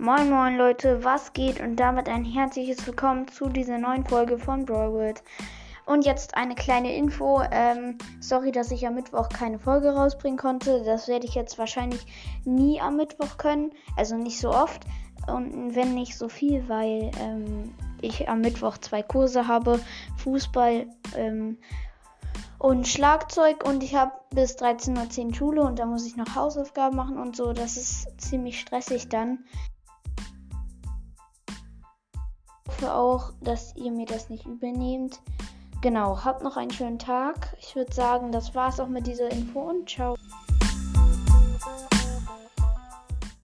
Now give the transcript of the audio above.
Moin moin Leute, was geht und damit ein herzliches Willkommen zu dieser neuen Folge von Brawlwood. Und jetzt eine kleine Info. Ähm, sorry, dass ich am Mittwoch keine Folge rausbringen konnte. Das werde ich jetzt wahrscheinlich nie am Mittwoch können. Also nicht so oft und wenn nicht so viel, weil ähm, ich am Mittwoch zwei Kurse habe. Fußball ähm, und Schlagzeug und ich habe bis 13.10 Uhr Schule und da muss ich noch Hausaufgaben machen und so. Das ist ziemlich stressig dann. Hoffe auch, dass ihr mir das nicht übernehmt. Genau, habt noch einen schönen Tag. Ich würde sagen, das war's auch mit dieser Info und ciao.